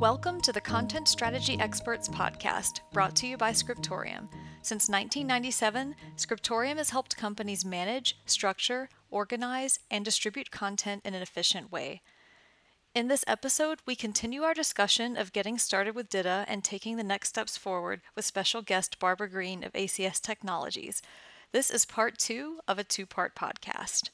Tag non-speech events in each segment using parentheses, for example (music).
Welcome to the Content Strategy Experts podcast, brought to you by Scriptorium. Since 1997, Scriptorium has helped companies manage, structure, organize, and distribute content in an efficient way. In this episode, we continue our discussion of getting started with DITA and taking the next steps forward with special guest Barbara Green of ACS Technologies. This is part two of a two part podcast.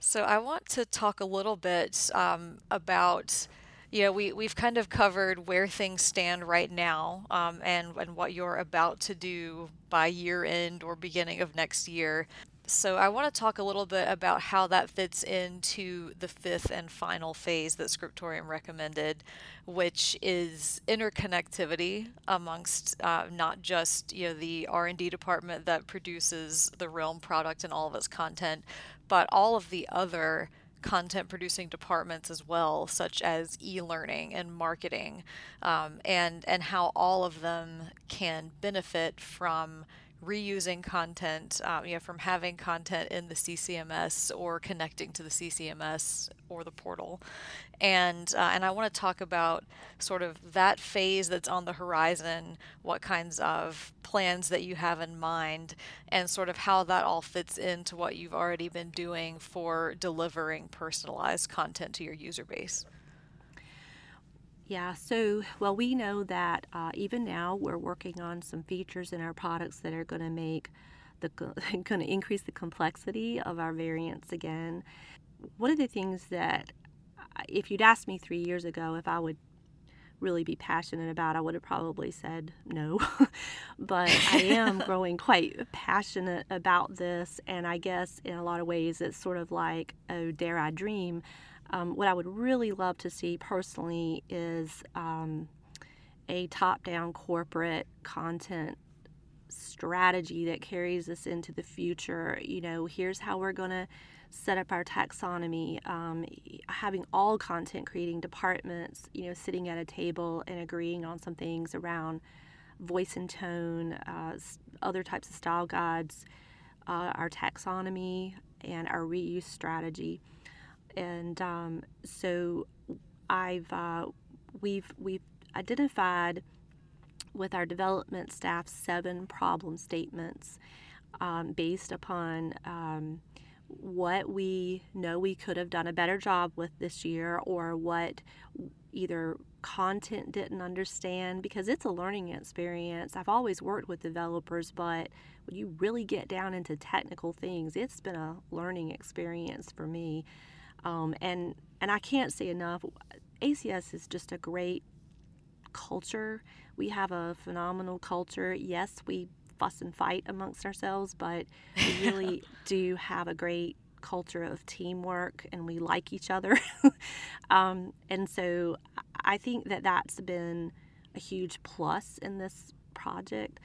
So I want to talk a little bit um, about, you know, we, we've kind of covered where things stand right now um, and, and what you're about to do by year end or beginning of next year. So I want to talk a little bit about how that fits into the fifth and final phase that Scriptorium recommended, which is interconnectivity amongst uh, not just you know the R&D department that produces the Realm product and all of its content, but all of the other content producing departments as well, such as e-learning and marketing, um, and and how all of them can benefit from reusing content, um, you know, from having content in the CCMS or connecting to the CCMS or the portal. And, uh, and I want to talk about sort of that phase that's on the horizon, what kinds of plans that you have in mind, and sort of how that all fits into what you've already been doing for delivering personalized content to your user base. Yeah, so, well, we know that uh, even now we're working on some features in our products that are going to make the (laughs) going to increase the complexity of our variants again. One of the things that, if you'd asked me three years ago if I would really be passionate about, I would have probably said no. (laughs) but I am (laughs) growing quite passionate about this, and I guess in a lot of ways it's sort of like, oh, dare I dream? Um, what I would really love to see personally is um, a top down corporate content strategy that carries us into the future. You know, here's how we're going to set up our taxonomy, um, having all content creating departments, you know, sitting at a table and agreeing on some things around voice and tone, uh, other types of style guides, uh, our taxonomy, and our reuse strategy and um, so I've uh, we've we've identified with our development staff seven problem statements um, based upon um, what we know we could have done a better job with this year or what either content didn't understand because it's a learning experience. I've always worked with developers, but when you really get down into technical things, it's been a learning experience for me. Um, and and I can't say enough. ACS is just a great culture. We have a phenomenal culture. Yes, we fuss and fight amongst ourselves, but we really (laughs) do have a great culture of teamwork and we like each other. (laughs) um, and so I think that that's been a huge plus in this project.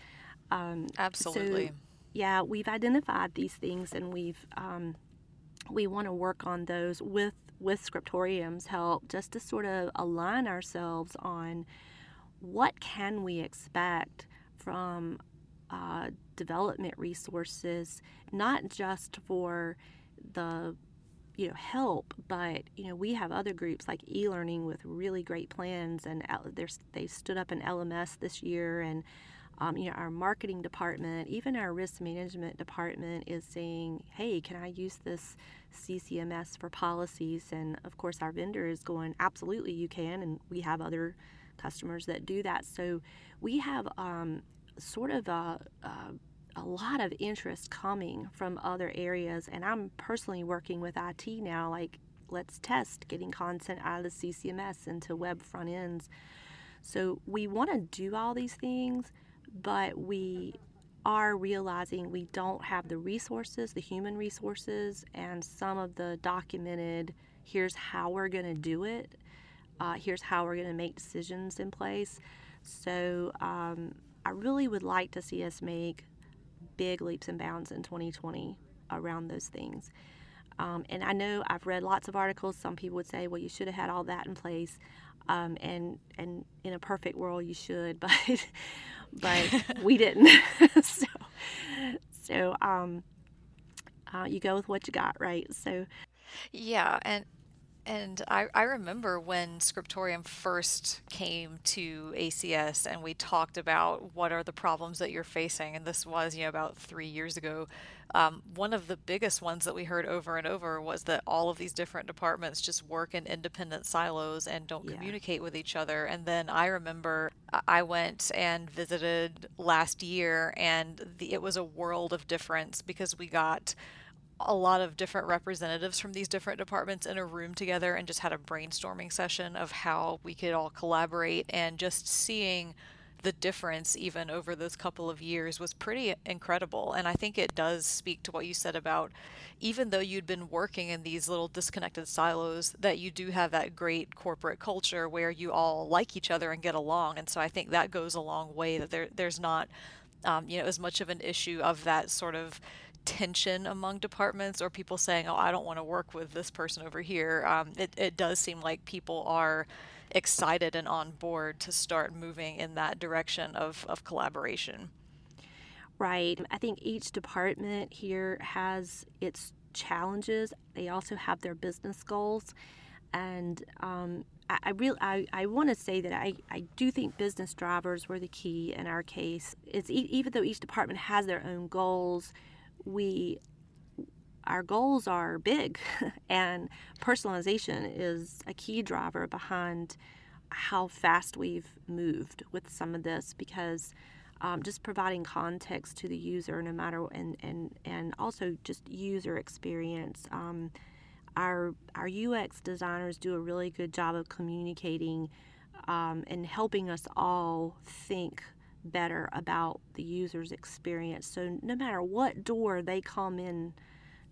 Um, Absolutely. So, yeah, we've identified these things and we've um, we want to work on those with with scriptorium's help just to sort of align ourselves on what can we expect from uh, development resources not just for the you know help but you know we have other groups like e-learning with really great plans and they stood up an lms this year and um, you know, our marketing department, even our risk management department is saying, hey, can I use this CCMS for policies? And of course, our vendor is going, absolutely, you can. And we have other customers that do that. So we have um, sort of a, a, a lot of interest coming from other areas. And I'm personally working with IT now, like, let's test getting content out of the CCMS into web front ends. So we want to do all these things but we are realizing we don't have the resources, the human resources, and some of the documented here's how we're going to do it, uh, here's how we're going to make decisions in place. So um, I really would like to see us make big leaps and bounds in 2020 around those things. Um, and I know I've read lots of articles. Some people would say, well, you should have had all that in place. Um, and and in a perfect world, you should, (laughs) but but (laughs) we didn't. (laughs) so, so um, uh, you go with what you got, right? So, yeah, and And I, I remember when Scriptorium first came to ACS and we talked about what are the problems that you're facing. And this was, you know, about three years ago. Um, one of the biggest ones that we heard over and over was that all of these different departments just work in independent silos and don't Yeah. communicate with each other. And then I remember I went and visited last year, and the, it was a world of difference because we got a lot of different representatives from these different departments in a room together and just had a brainstorming session of how we could all collaborate. And just seeing the difference even over those couple of years was pretty incredible. And i think it does speak to what you said about even though you'd been working in these little disconnected silos that you do have that great corporate culture where you all like each other and get along. And so i think that goes a long way that there there's not um, you know as much of an issue of that sort of tension among departments or people saying, oh, I don't want to work with this person over here. Um, it, it does seem like people are excited and on board to start moving in that direction of, of collaboration. Right. I think each department here has its challenges. They also have their business goals. And um, I, I really I, I want to say that I, I do think business drivers were the key in our case. It's e- even though each department has their own goals, we our goals are big (laughs) and personalization is a key driver behind how fast we've moved with some of this because um, just providing context to the user no matter and and and also just user experience um, our our UX designers do a really good job of communicating um, and helping us all think better about the user's experience. So no matter what door they come in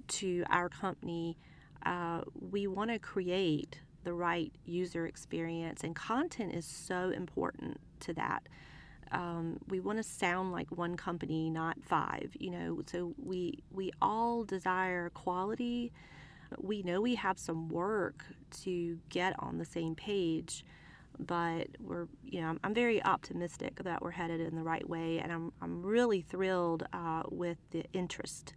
to our company, uh, we want to create the right user experience, and content is so important to that. Um, we want to sound like one company, not five. You know, so we we all desire quality. We know we have some work to get on the same page, but we're you know I'm very optimistic that we're headed in the right way, and I'm I'm really thrilled uh, with the interest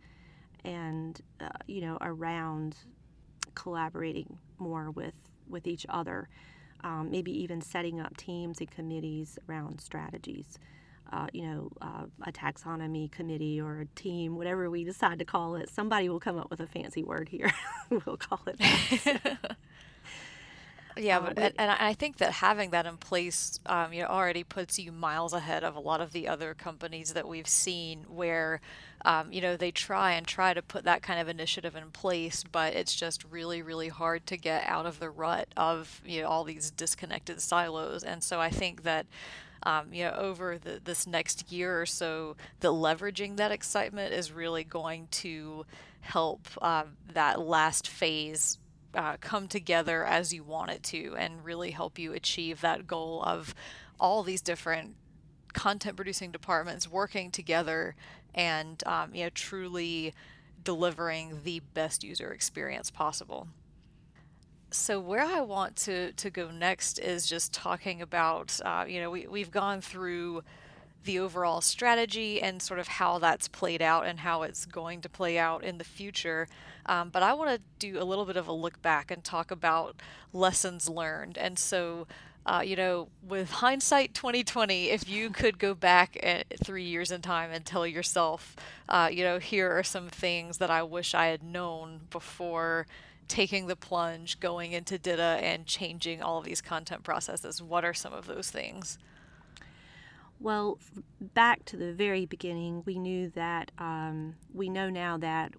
and uh, you know around collaborating more with with each other, um, maybe even setting up teams and committees around strategies. Uh, you know, uh, a taxonomy committee or a team, whatever we decide to call it. Somebody will come up with a fancy word here. (laughs) we'll call it that. (laughs) Yeah, but but and, and I think that having that in place, um, you know, already puts you miles ahead of a lot of the other companies that we've seen where, um, you know, they try and try to put that kind of initiative in place, but it's just really, really hard to get out of the rut of, you know, all these disconnected silos. And so I think that, um, you know, over the, this next year or so, the leveraging that excitement is really going to help um, that last phase uh, come together as you want it to and really help you achieve that goal of all these different content producing departments working together and um, you know truly delivering the best user experience possible so where I want to to go next is just talking about uh, you know we, we've gone through the overall strategy and sort of how that's played out and how it's going to play out in the future. Um, but I want to do a little bit of a look back and talk about lessons learned. And so, uh, you know, with hindsight 2020, if you (laughs) could go back at three years in time and tell yourself, uh, you know, here are some things that I wish I had known before taking the plunge, going into DITA and changing all of these content processes, what are some of those things? Well, back to the very beginning, we knew that um, we know now that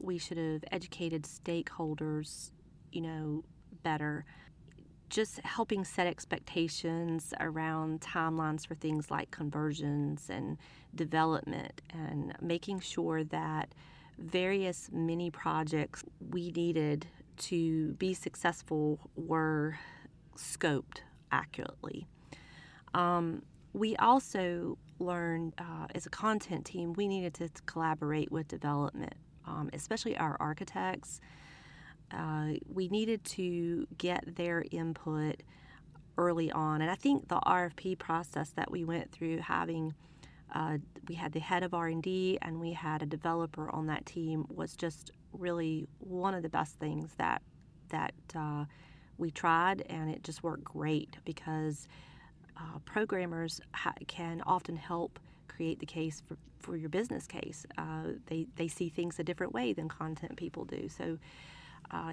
we should have educated stakeholders, you know, better. Just helping set expectations around timelines for things like conversions and development, and making sure that various mini projects we needed to be successful were scoped accurately. Um, we also learned uh, as a content team, we needed to collaborate with development, um, especially our architects. Uh, we needed to get their input early on. And I think the RFP process that we went through, having uh, we had the head of R&D and we had a developer on that team, was just really one of the best things that that uh, we tried, and it just worked great because uh, programmers ha- can often help create the case for, for your business case. Uh, they, they see things a different way than content people do. So uh,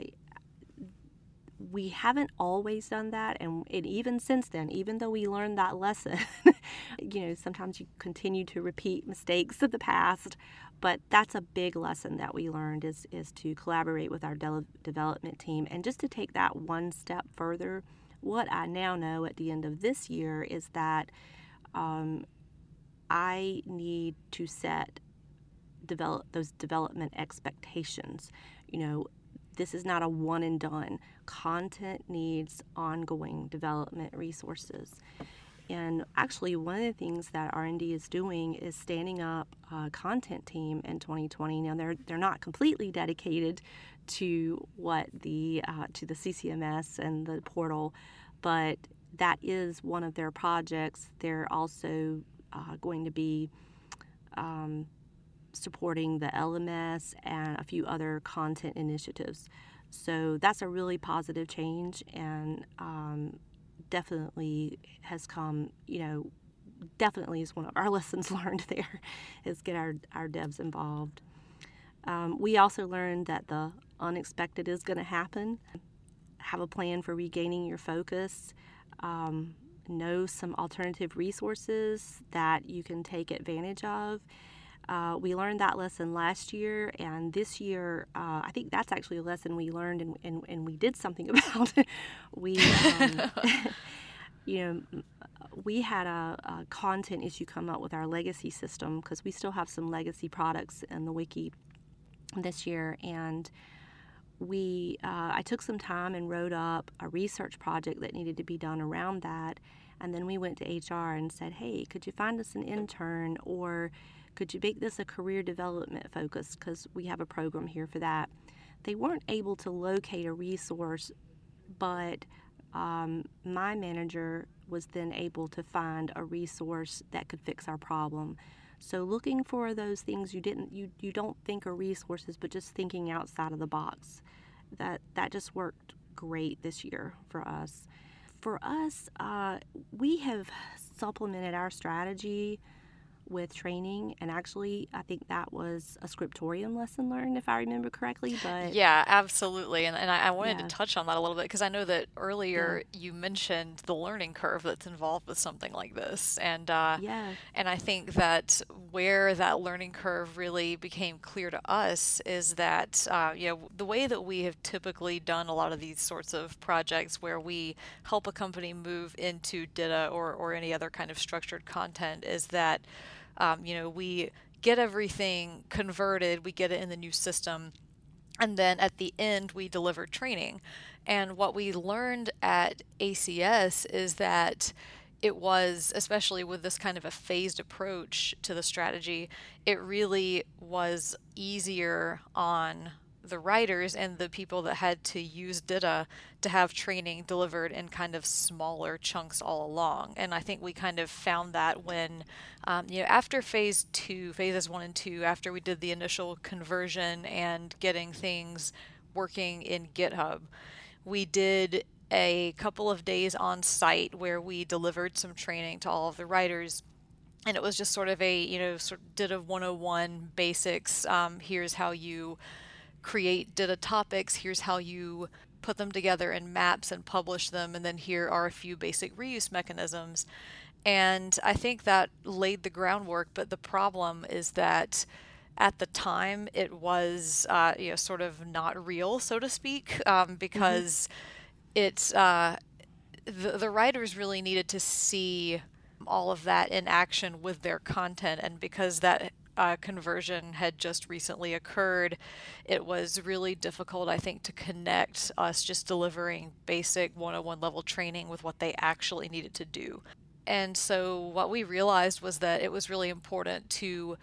we haven't always done that and, and, even since then even though we learned that lesson (laughs) you know sometimes you continue to repeat mistakes of the past but that's a big lesson that we learned is is to collaborate with our de- development team and just to take that one step further what i now know at the end of this year is that um, i need to set develop those development expectations you know this is not a one and done. Content needs ongoing development resources. And actually, one of the things that R&D is doing is standing up a content team in 2020. Now, they're they're not completely dedicated to what the uh, to the CCMS and the portal, but that is one of their projects. They're also uh, going to be um, supporting the LMS and a few other content initiatives. So that's a really positive change and um, definitely has come, you know, definitely is one of our (laughs) lessons learned there is get our, our devs involved. Um, we also learned that the unexpected is going to happen. Have a plan for regaining your focus. Um, know some alternative resources that you can take advantage of uh, we learned that lesson last year, and this year, uh, I think that's actually a lesson we learned and, and, and we did something (laughs) about. we, um, (laughs) (laughs) you know, we had a, a, content issue come up with our legacy system because we still have some legacy products in the wiki this year, and we uh, I took some time and wrote up a research project that needed to be done around that, and then we went to HR and said, "Hey, could you find us an intern or?" Could you make this a career development focus? Because we have a program here for that. They weren't able to locate a resource, but um, my manager was then able to find a resource that could fix our problem. So looking for those things you didn't you, you don't think are resources, but just thinking outside of the box. That that just worked great this year for us. For us, uh, we have supplemented our strategy with training and actually i think that was a scriptorium lesson learned if i remember correctly but yeah absolutely and, and i, I wanted yeah. to touch on that a little bit because i know that earlier yeah. you mentioned the learning curve that's involved with something like this and uh, yeah and i think that where that learning curve really became clear to us is that uh, you know the way that we have typically done a lot of these sorts of projects where we help a company move into DITA or, or any other kind of structured content is that um, you know, we get everything converted, we get it in the new system, and then at the end, we deliver training. And what we learned at ACS is that it was, especially with this kind of a phased approach to the strategy, it really was easier on the writers and the people that had to use DITA to have training delivered in kind of smaller chunks all along. And I think we kind of found that when, um, you know, after phase two, phases one and two, after we did the initial conversion and getting things working in GitHub, we did a couple of days on site where we delivered some training to all of the writers and it was just sort of a you know sort of DITA 101 basics um, here's how you create DITA topics. Here's how you put them together in maps and publish them. And then here are a few basic reuse mechanisms. And I think that laid the groundwork. But the problem is that at the time it was, uh, you know, sort of not real, so to speak, um, because mm-hmm. it's uh, the, the writers really needed to see all of that in action with their content. And because that uh, conversion had just recently occurred, it was really difficult, I think, to connect us just delivering basic 101 level training with what they actually needed to do. And so, what we realized was that it was really important to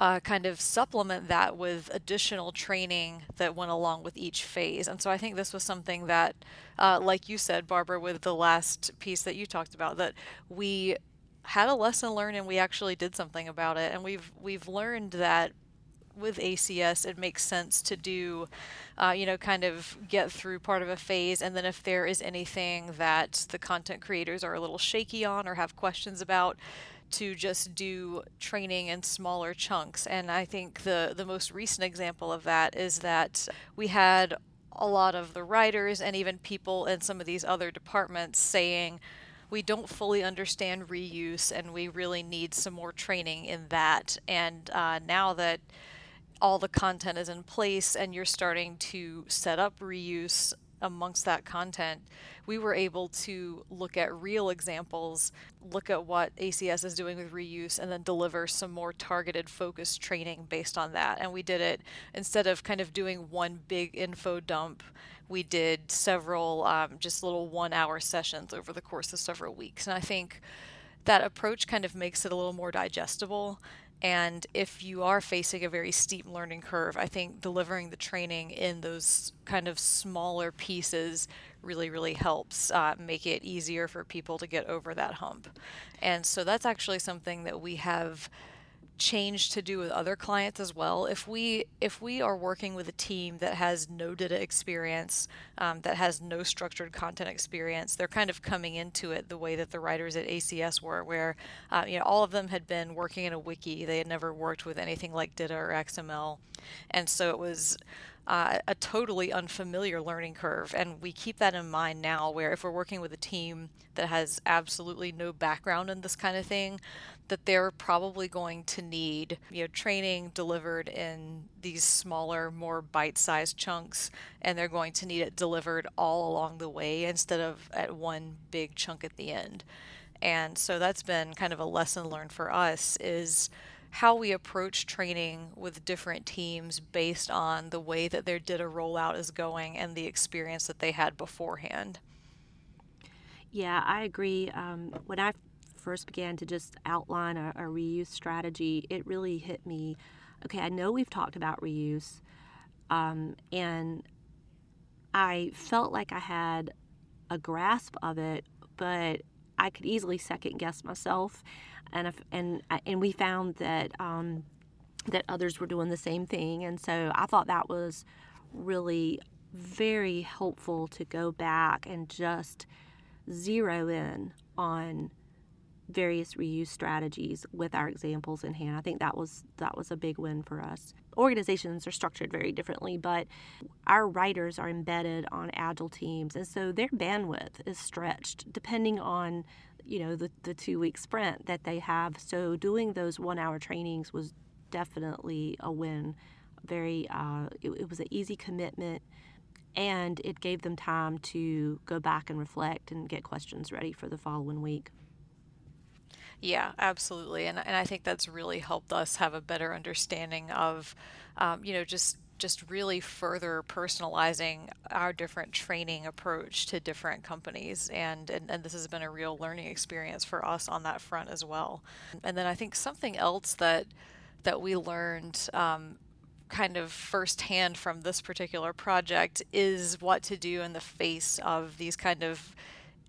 uh, kind of supplement that with additional training that went along with each phase. And so I think this was something that, uh, like you said, Barbara, with the last piece that you talked about, that we had a lesson learned and we actually did something about it and we've we've learned that with ACS, it makes sense to do, uh, you know, kind of get through part of a phase. And then if there is anything that the content creators are a little shaky on or have questions about, to just do training in smaller chunks. And I think the, the most recent example of that is that we had a lot of the writers and even people in some of these other departments saying, we don't fully understand reuse and we really need some more training in that. And uh, now that all the content is in place and you're starting to set up reuse amongst that content, we were able to look at real examples, look at what ACS is doing with reuse, and then deliver some more targeted, focused training based on that. And we did it instead of kind of doing one big info dump we did several um, just little one hour sessions over the course of several weeks. And I think that approach kind of makes it a little more digestible. And if you are facing a very steep learning curve, I think delivering the training in those kind of smaller pieces really, really helps uh, make it easier for people to get over that hump. And so that's actually something that we have change to do with other clients as well. If we if we are working with a team that has no DITA experience, um, that has no structured content experience, they're kind of coming into it the way that the writers at ACS were, where uh, you know all of them had been working in a wiki. They had never worked with anything like DITA or XML, and so it was. Uh, a totally unfamiliar learning curve. And we keep that in mind now, where if we're working with a team that has absolutely no background in this kind of thing, that they're probably going to need you know training delivered in these smaller more bite-sized chunks and they're going to need it delivered all along the way instead of at one big chunk at the end and so that's been kind of a lesson learned for us is how we approach training with different teams based on the way that their DITA rollout is going and the experience that they had beforehand yeah, I agree. Um, when I first began to just outline a, a reuse strategy, it really hit me. Okay, I know we've talked about reuse, um, and I felt like I had a grasp of it, but I could easily second guess myself, and if, and and we found that um, that others were doing the same thing, and so I thought that was really very helpful to go back and just zero in on various reuse strategies with our examples in hand. I think that was that was a big win for us. Organizations are structured very differently, but our writers are embedded on agile teams and so their bandwidth is stretched depending on you know the, the two week sprint that they have. So doing those one hour trainings was definitely a win. Very uh, it, it was an easy commitment and it gave them time to go back and reflect and get questions ready for the following week. Yeah, absolutely. And, and I think that's really helped us have a better understanding of, um, you know, just just really further personalizing our different training approach to different companies and, and and this has been a real learning experience for us on that front as well and then i think something else that that we learned um, kind of firsthand from this particular project is what to do in the face of these kind of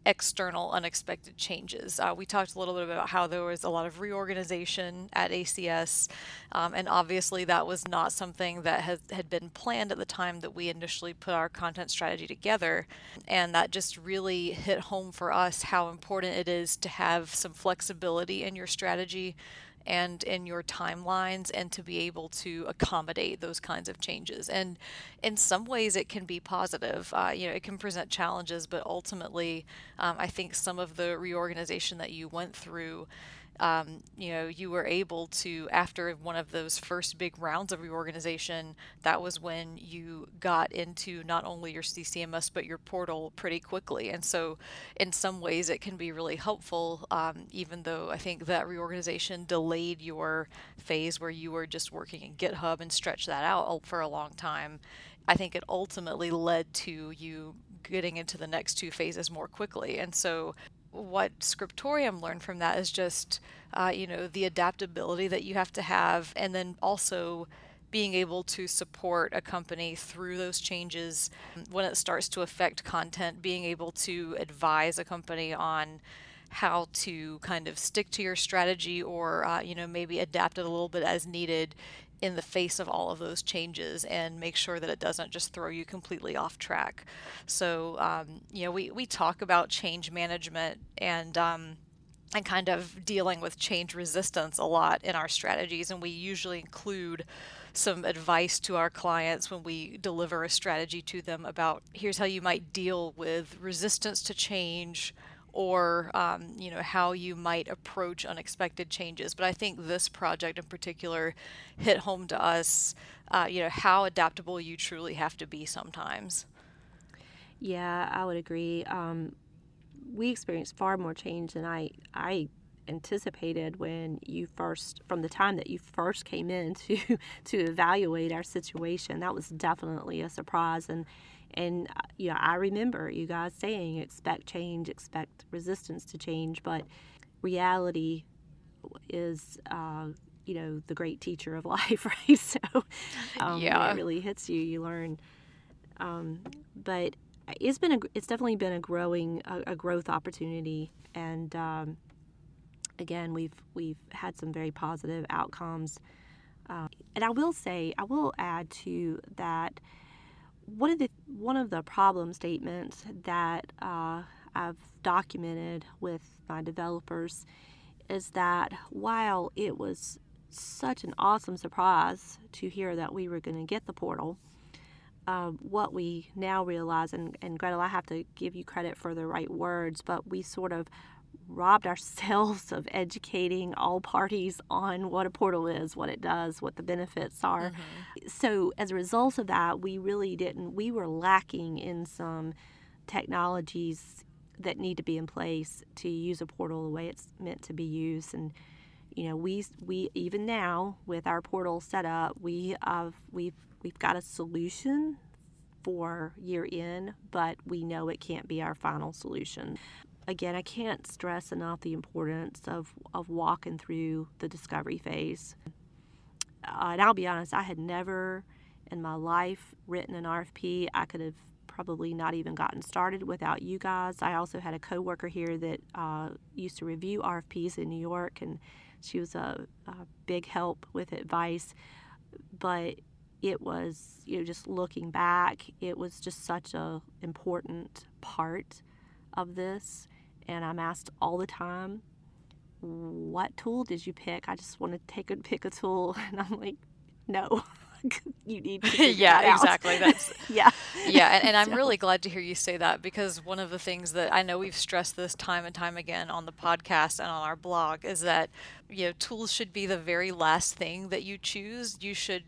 external unexpected changes. Uh, we talked a little bit about how there was a lot of reorganization at ACS, um, and obviously that was not something that had, had been planned at the time that we initially put our content strategy together. And that just really hit home for us how important it is to have some flexibility in your strategy and in your timelines and to be able to accommodate those kinds of changes. And in some ways, it can be positive. Uh, you know, it can present challenges, but ultimately, um, I think some of the reorganization that you went through um, you know, you were able to, after one of those first big rounds of reorganization, that was when you got into not only your CCMS but your portal pretty quickly. And so, in some ways, it can be really helpful, um, even though I think that reorganization delayed your phase where you were just working in GitHub and stretched that out for a long time. I think it ultimately led to you getting into the next two phases more quickly. And so what Scriptorium learned from that is just, uh, you know, the adaptability that you have to have, and then also being able to support a company through those changes when it starts to affect content, being able to advise a company on how to kind of stick to your strategy or, uh, you know, maybe adapt it a little bit as needed in the face of all of those changes and make sure that it doesn't just throw you completely off track. So, um, you know, we, we talk about change management and, um, and kind of dealing with change resistance a lot in our strategies. And we usually include some advice to our clients when we deliver a strategy to them about here's how you might deal with resistance to change or um, you know how you might approach unexpected changes. But I think this project in particular hit home to us. Uh, you know how adaptable you truly have to be sometimes. Yeah, I would agree. Um, we experienced far more change than I I anticipated when you first from the time that you first came in (laughs) to to evaluate our situation. That was definitely a surprise and and uh, you know, I remember you guys saying expect change, expect resistance to change, but reality is, uh, you know, the great teacher of (laughs) life, right? So, um, yeah, it really hits you. You learn. Um, but it's been a, it's definitely been a growing a, a growth opportunity, and um, again, we've we've had some very positive outcomes. Uh, and I will say, I will add to that one of the one of the problem statements that uh, I've documented with my developers is that while it was such an awesome surprise to hear that we were going to get the portal, uh, what we now realize, and, and Gretyl, I have to give you credit for the right words, but we sort of robbed ourselves of educating all parties on what a portal is, what it does, what the benefits are. Mm-hmm. So, as a result of that, we really didn't, we were lacking in some technologies that need to be in place to use a portal the way it's meant to be used. And, you know, we, we even now with our portal set up, we have, we've, we've got a solution for year in, but we know it can't be our final solution again, I can't stress enough the importance of, of walking through the discovery phase. Uh, and I'll be honest, I had never in my life written an RFP. I could have probably not even gotten started without you guys. I also had a coworker here that uh, used to review RFPs in New York, and she was a, a big help with advice. But it was, you know, just looking back, it was just such a important part of this and I'm asked all the time, "What tool did you pick?" I just want to take a pick a tool, (laughs) and I'm like, "No." (laughs) you need to (laughs) yeah exactly that's yeah yeah and, and i'm so. really glad to hear you say that because one of the things that i know we've stressed this time and time again on the podcast and on our blog is that you know tools should be the very last thing that you choose you should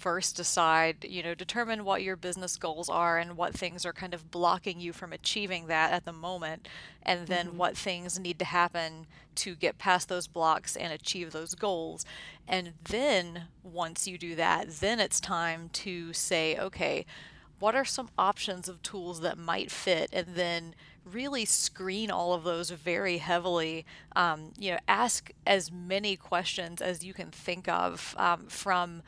first decide, you know, determine what your business goals are and what things are kind of blocking you from achieving that at the moment, and then mm-hmm. what things need to happen to get past those blocks and achieve those goals. And then once you do that, then it's time to say, okay, what are some options of tools that might fit? And then really screen all of those very heavily. Um, you know, ask as many questions as you can think of um, from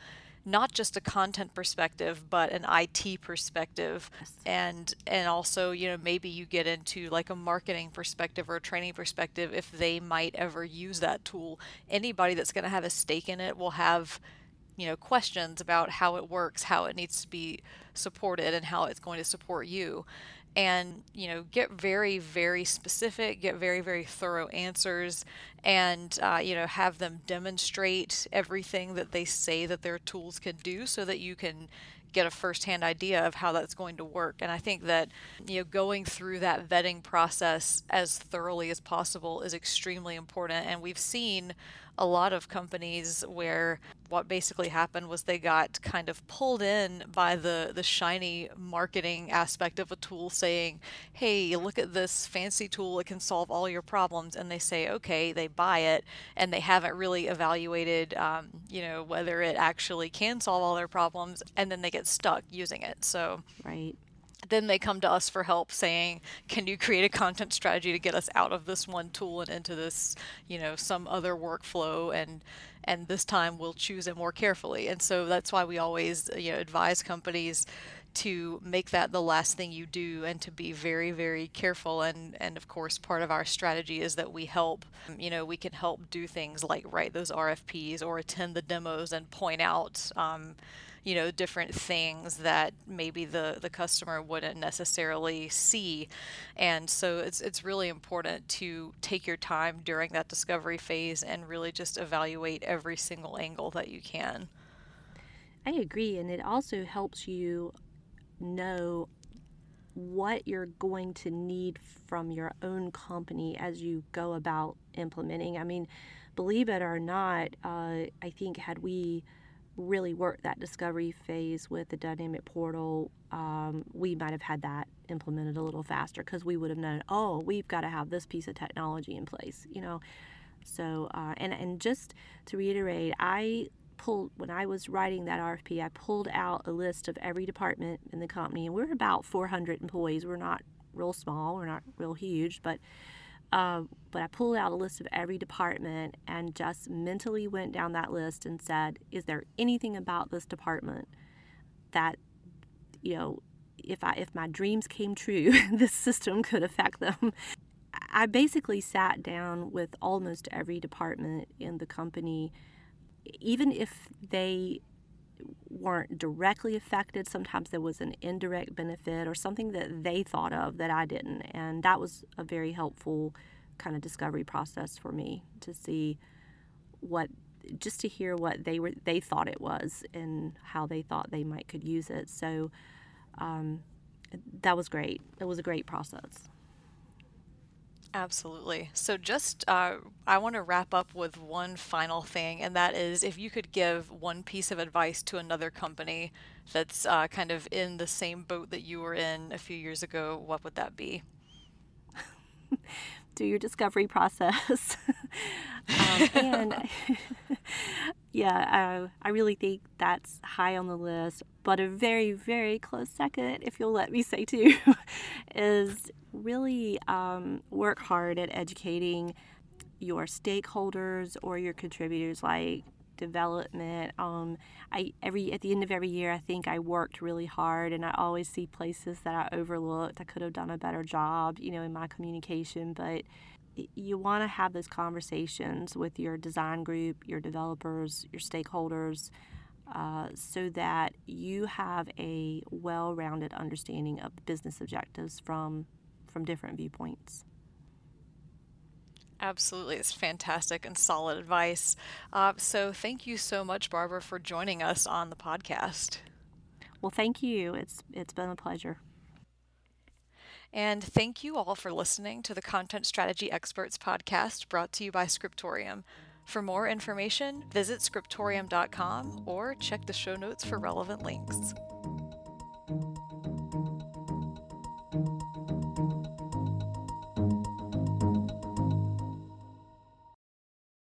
not just a content perspective but an IT perspective yes. and and also you know maybe you get into like a marketing perspective or a training perspective if they might ever use that tool anybody that's going to have a stake in it will have you know questions about how it works how it needs to be supported and how it's going to support you. And you know get very very specific get very very thorough answers and uh, you know have them demonstrate everything that they say that their tools can do so that you can get a firsthand idea of how that's going to work. And i think that you know going through that vetting process as thoroughly as possible is extremely important. And we've seen a lot of companies where what basically happened was they got kind of pulled in by the the shiny marketing aspect of a tool saying hey look at this fancy tool it can solve all your problems and they say okay they buy it and they haven't really evaluated um, you know whether it actually can solve all their problems and then they get stuck using it. So right then they come to us for help saying can you create a content strategy to get us out of this one tool and into this you know some other workflow and and this time we'll choose it more carefully? And so that's why we always you know advise companies to make that the last thing you do and to be very very careful. And and of course part of our strategy is that we help you know we can help do things like write those rfps or attend the demos and point out um, you know different things that maybe the the customer wouldn't necessarily see and so it's it's really important to take your time during that discovery phase and really just evaluate every single angle that you can I agree and it also helps you know what you're going to need from your own company as you go about implementing. I mean, believe it or not, uh, I think had we really worked that discovery phase with the dynamic portal, um, we might have had that implemented a little faster because we would have known, oh, we've got to have this piece of technology in place, you know. So, uh, and and just to reiterate, I pulled when I was writing that RFP, I pulled out a list of every department in the company, and we're about 400 employees. We're not real small, we're not real huge, but uh, but I pulled out a list of every department and just mentally went down that list and said, "Is there anything about this department that you know?" If I if my dreams came true, (laughs) this system could affect them. I basically sat down with almost every department in the company even if they weren't directly affected, sometimes there was an indirect benefit or something that they thought of that I didn't. And that was a very helpful kind of discovery process for me to see what just to hear what they were they thought it was and how they thought they might could use it. So um, that was great. It was a great process. Absolutely. So, just uh, I want to wrap up with one final thing, and that is if you could give one piece of advice to another company that's uh, kind of in the same boat that you were in a few years ago, what would that be? (laughs) Do your discovery process. (laughs) um, and (laughs) yeah, I, I really think that's high on the list. But a very, very close second, if you'll let me say too, (laughs) is really um, work hard at educating your stakeholders or your contributors like development um, i every at the end of every year i think i worked really hard and i always see places that i overlooked i could have done a better job you know in my communication but you want to have those conversations with your design group your developers your stakeholders uh, so that you have a well-rounded understanding of the business objectives from from different viewpoints. Absolutely. It's fantastic and solid advice. Uh, so, thank you so much, Barbara, for joining us on the podcast. Well, thank you. It's, it's been a pleasure. And thank you all for listening to the Content Strategy Experts podcast brought to you by Scriptorium. For more information, visit scriptorium.com or check the show notes for relevant links.